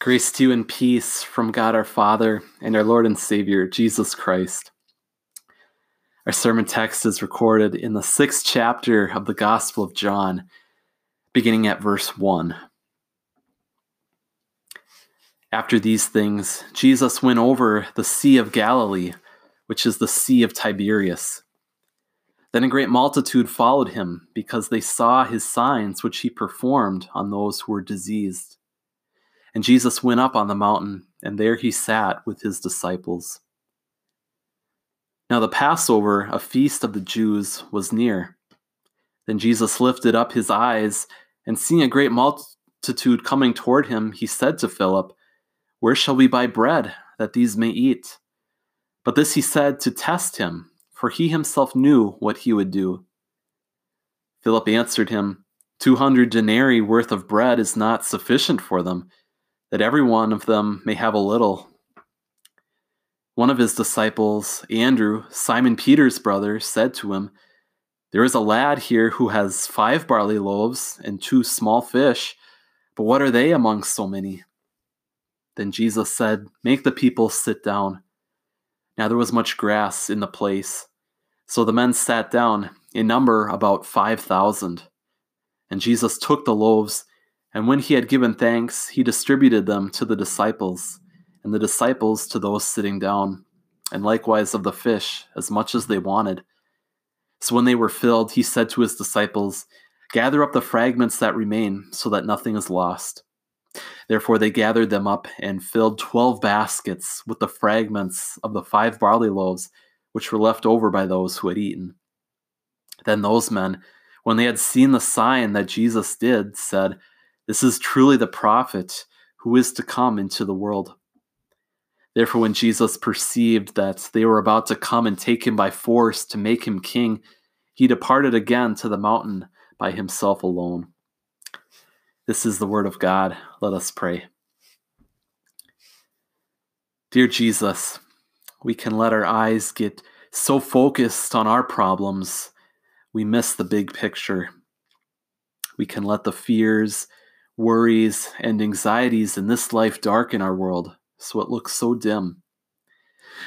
Grace to you and peace from God our Father and our Lord and Savior, Jesus Christ. Our sermon text is recorded in the sixth chapter of the Gospel of John, beginning at verse 1. After these things, Jesus went over the Sea of Galilee, which is the Sea of Tiberias. Then a great multitude followed him because they saw his signs which he performed on those who were diseased. And Jesus went up on the mountain, and there he sat with his disciples. Now the Passover, a feast of the Jews, was near. Then Jesus lifted up his eyes, and seeing a great multitude coming toward him, he said to Philip, Where shall we buy bread, that these may eat? But this he said to test him, for he himself knew what he would do. Philip answered him, Two hundred denarii worth of bread is not sufficient for them that every one of them may have a little. One of his disciples, Andrew, Simon Peter's brother, said to him, There is a lad here who has five barley loaves and two small fish, but what are they among so many? Then Jesus said, Make the people sit down. Now there was much grass in the place. So the men sat down, in number about five thousand. And Jesus took the loaves and when he had given thanks, he distributed them to the disciples, and the disciples to those sitting down, and likewise of the fish, as much as they wanted. So when they were filled, he said to his disciples, Gather up the fragments that remain, so that nothing is lost. Therefore they gathered them up and filled twelve baskets with the fragments of the five barley loaves, which were left over by those who had eaten. Then those men, when they had seen the sign that Jesus did, said, this is truly the prophet who is to come into the world. Therefore, when Jesus perceived that they were about to come and take him by force to make him king, he departed again to the mountain by himself alone. This is the word of God. Let us pray. Dear Jesus, we can let our eyes get so focused on our problems, we miss the big picture. We can let the fears worries, and anxieties in this life darken our world so it looks so dim.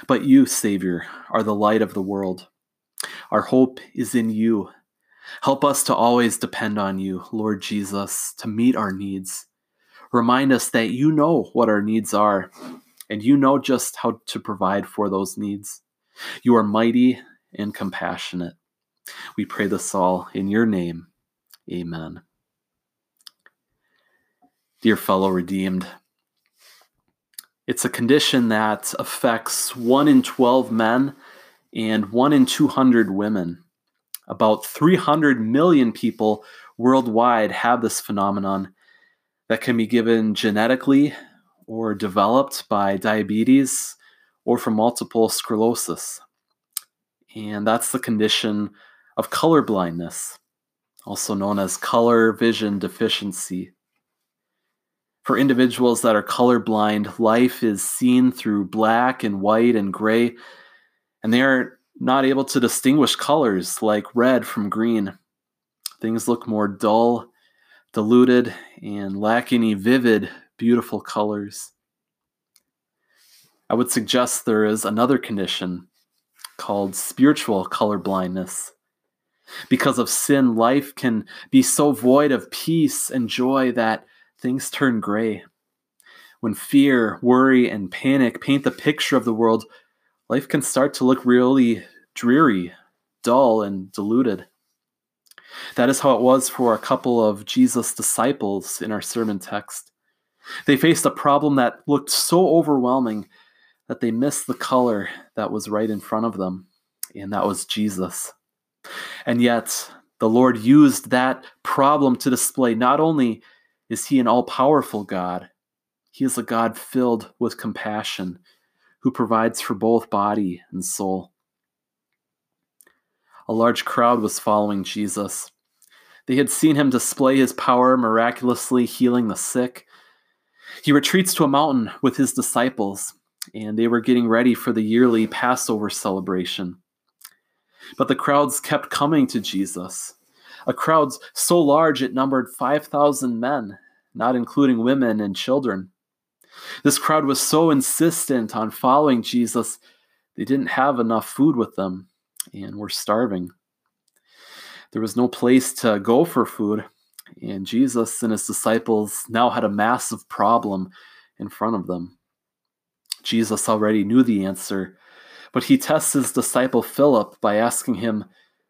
But you, Savior, are the light of the world. Our hope is in you. Help us to always depend on you, Lord Jesus, to meet our needs. Remind us that you know what our needs are, and you know just how to provide for those needs. You are mighty and compassionate. We pray this all in your name. Amen dear fellow redeemed. It's a condition that affects 1 in 12 men and 1 in 200 women. About 300 million people worldwide have this phenomenon that can be given genetically or developed by diabetes or from multiple sclerosis. And that's the condition of color blindness, also known as color vision deficiency. For individuals that are colorblind, life is seen through black and white and gray, and they are not able to distinguish colors like red from green. Things look more dull, diluted, and lack any vivid, beautiful colors. I would suggest there is another condition called spiritual colorblindness. Because of sin, life can be so void of peace and joy that things turn gray. When fear, worry, and panic paint the picture of the world, life can start to look really dreary, dull, and diluted. That is how it was for a couple of Jesus' disciples in our sermon text. They faced a problem that looked so overwhelming that they missed the color that was right in front of them, and that was Jesus. And yet, the Lord used that problem to display not only is he an all powerful God? He is a God filled with compassion who provides for both body and soul. A large crowd was following Jesus. They had seen him display his power, miraculously healing the sick. He retreats to a mountain with his disciples, and they were getting ready for the yearly Passover celebration. But the crowds kept coming to Jesus, a crowd so large it numbered 5,000 men not including women and children. This crowd was so insistent on following Jesus, they didn't have enough food with them and were starving. There was no place to go for food, and Jesus and his disciples now had a massive problem in front of them. Jesus already knew the answer, but he tests his disciple Philip by asking him,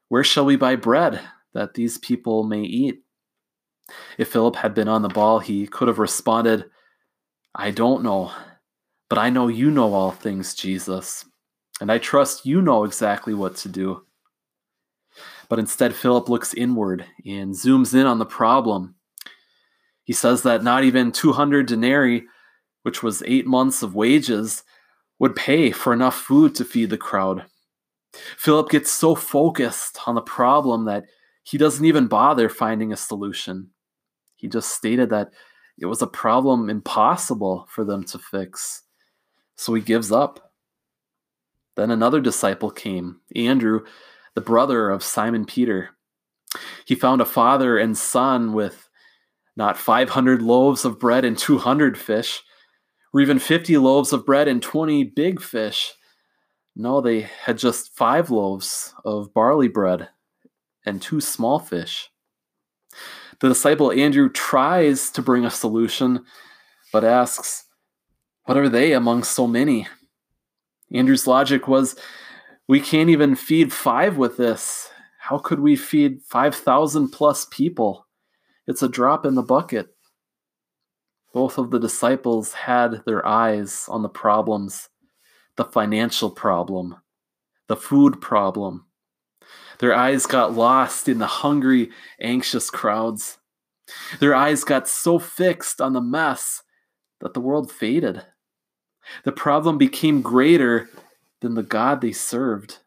Where shall we buy bread that these people may eat? If Philip had been on the ball, he could have responded, I don't know, but I know you know all things, Jesus, and I trust you know exactly what to do. But instead, Philip looks inward and zooms in on the problem. He says that not even 200 denarii, which was eight months of wages, would pay for enough food to feed the crowd. Philip gets so focused on the problem that he doesn't even bother finding a solution. He just stated that it was a problem impossible for them to fix. So he gives up. Then another disciple came, Andrew, the brother of Simon Peter. He found a father and son with not 500 loaves of bread and 200 fish, or even 50 loaves of bread and 20 big fish. No, they had just five loaves of barley bread and two small fish. The disciple Andrew tries to bring a solution, but asks, What are they among so many? Andrew's logic was, We can't even feed five with this. How could we feed 5,000 plus people? It's a drop in the bucket. Both of the disciples had their eyes on the problems the financial problem, the food problem, their eyes got lost in the hungry, anxious crowds. Their eyes got so fixed on the mess that the world faded. The problem became greater than the God they served.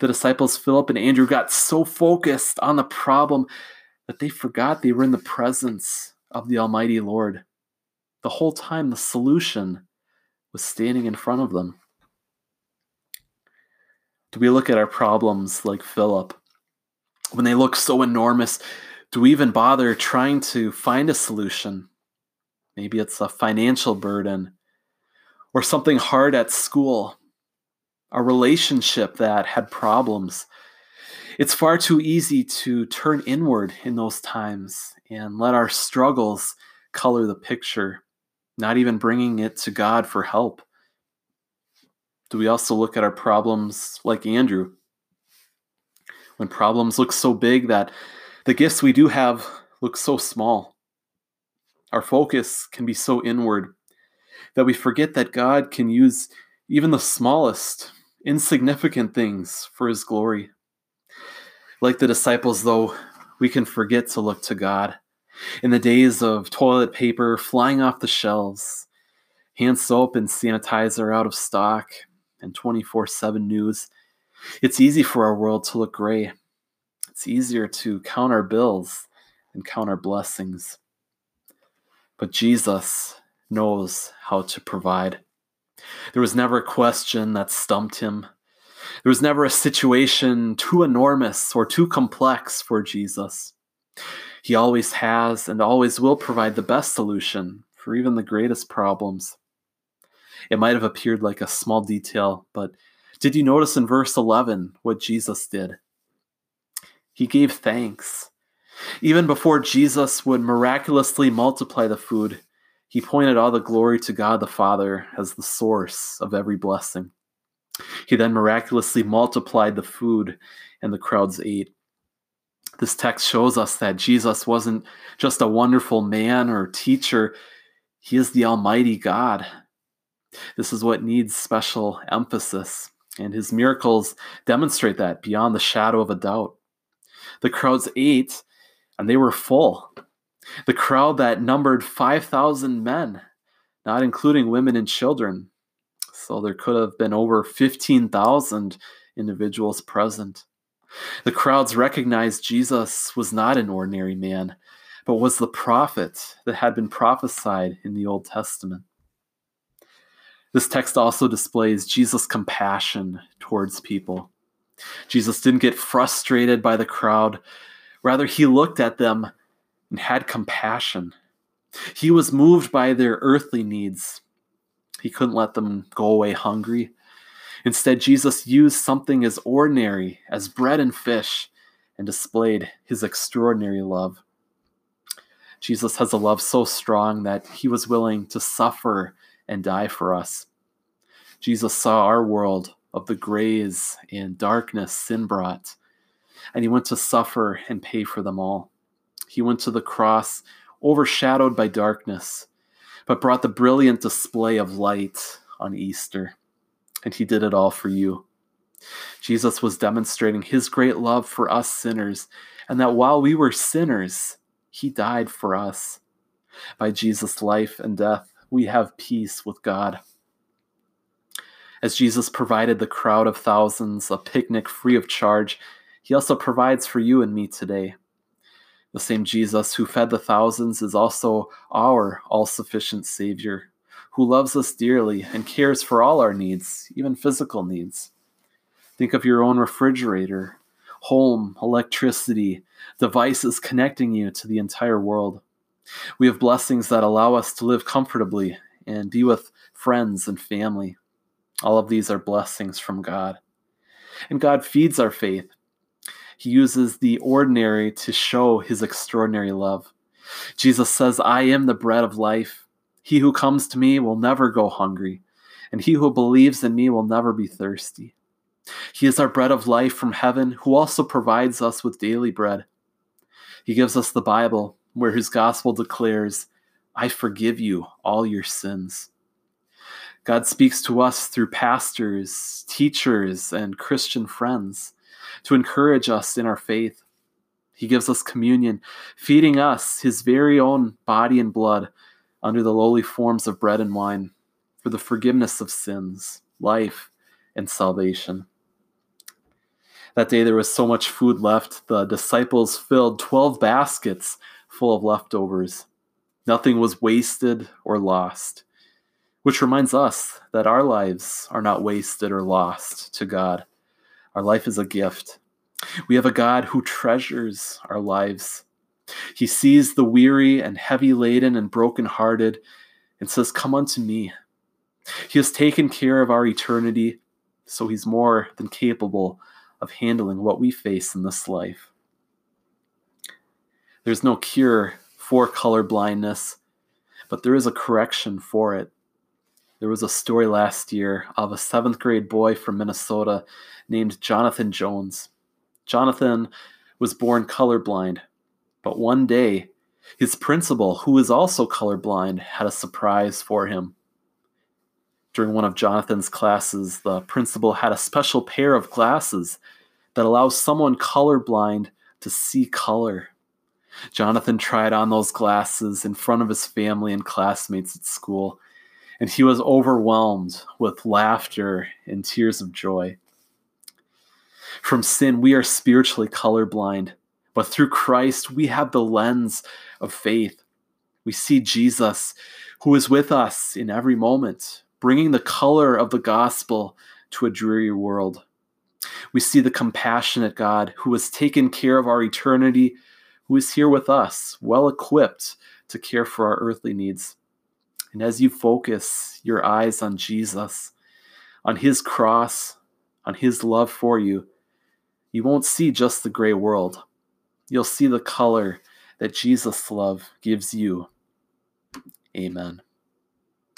The disciples Philip and Andrew got so focused on the problem that they forgot they were in the presence of the Almighty Lord. The whole time, the solution was standing in front of them. Do we look at our problems like Philip? When they look so enormous, do we even bother trying to find a solution? Maybe it's a financial burden or something hard at school, a relationship that had problems. It's far too easy to turn inward in those times and let our struggles color the picture, not even bringing it to God for help. Do we also look at our problems like Andrew? When problems look so big that the gifts we do have look so small, our focus can be so inward that we forget that God can use even the smallest, insignificant things for His glory. Like the disciples, though, we can forget to look to God. In the days of toilet paper flying off the shelves, hand soap and sanitizer out of stock, and 24 7 news, it's easy for our world to look gray. It's easier to count our bills and count our blessings. But Jesus knows how to provide. There was never a question that stumped him. There was never a situation too enormous or too complex for Jesus. He always has and always will provide the best solution for even the greatest problems. It might have appeared like a small detail, but did you notice in verse 11 what Jesus did? He gave thanks. Even before Jesus would miraculously multiply the food, he pointed all the glory to God the Father as the source of every blessing. He then miraculously multiplied the food, and the crowds ate. This text shows us that Jesus wasn't just a wonderful man or teacher, he is the Almighty God this is what needs special emphasis, and his miracles demonstrate that beyond the shadow of a doubt. The crowds ate, and they were full. The crowd that numbered 5,000 men, not including women and children. So there could have been over 15,000 individuals present. The crowds recognized Jesus was not an ordinary man, but was the prophet that had been prophesied in the Old Testament. This text also displays Jesus' compassion towards people. Jesus didn't get frustrated by the crowd. Rather, he looked at them and had compassion. He was moved by their earthly needs. He couldn't let them go away hungry. Instead, Jesus used something as ordinary as bread and fish and displayed his extraordinary love. Jesus has a love so strong that he was willing to suffer and die for us. Jesus saw our world of the grays and darkness sin brought, and he went to suffer and pay for them all. He went to the cross overshadowed by darkness, but brought the brilliant display of light on Easter. And he did it all for you. Jesus was demonstrating his great love for us sinners, and that while we were sinners, he died for us. By Jesus' life and death, we have peace with God. As Jesus provided the crowd of thousands a picnic free of charge, he also provides for you and me today. The same Jesus who fed the thousands is also our all sufficient Savior, who loves us dearly and cares for all our needs, even physical needs. Think of your own refrigerator, home, electricity, devices connecting you to the entire world. We have blessings that allow us to live comfortably and be with friends and family. All of these are blessings from God. And God feeds our faith he uses the ordinary to show his extraordinary love. Jesus says, I am the bread of life. He who comes to me will never go hungry, and he who believes in me will never be thirsty. He is our bread of life from heaven, who also provides us with daily bread. He gives us the Bible, where his gospel declares, I forgive you all your sins. God speaks to us through pastors, teachers, and Christian friends to encourage us in our faith. He gives us communion, feeding us his very own body and blood under the lowly forms of bread and wine for the forgiveness of sins, life, and salvation. That day there was so much food left, the disciples filled 12 baskets full of leftovers. Nothing was wasted or lost, which reminds us that our lives are not wasted or lost to God. Our life is a gift. We have a God who treasures our lives. He sees the weary and heavy laden and broken-hearted and says, Come unto me. He has taken care of our eternity, so he's more than capable of handling what we face in this life. There's no cure for color blindness, but there is a correction for it. There was a story last year of a seventh grade boy from Minnesota named Jonathan Jones. Jonathan was born colorblind, but one day his principal, who is also colorblind, had a surprise for him. During one of Jonathan's classes, the principal had a special pair of glasses that allows someone colorblind to see color. Jonathan tried on those glasses in front of his family and classmates at school, and he was overwhelmed with laughter and tears of joy. From sin, we are spiritually colorblind, but through Christ, we have the lens of faith. We see Jesus, who is with us in every moment, bringing the color of the gospel to a dreary world. We see the compassionate God who has taken care of our eternity, who is here with us, well equipped to care for our earthly needs. And as you focus your eyes on Jesus, on his cross, on his love for you, you won't see just the gray world. You'll see the color that Jesus' love gives you. Amen.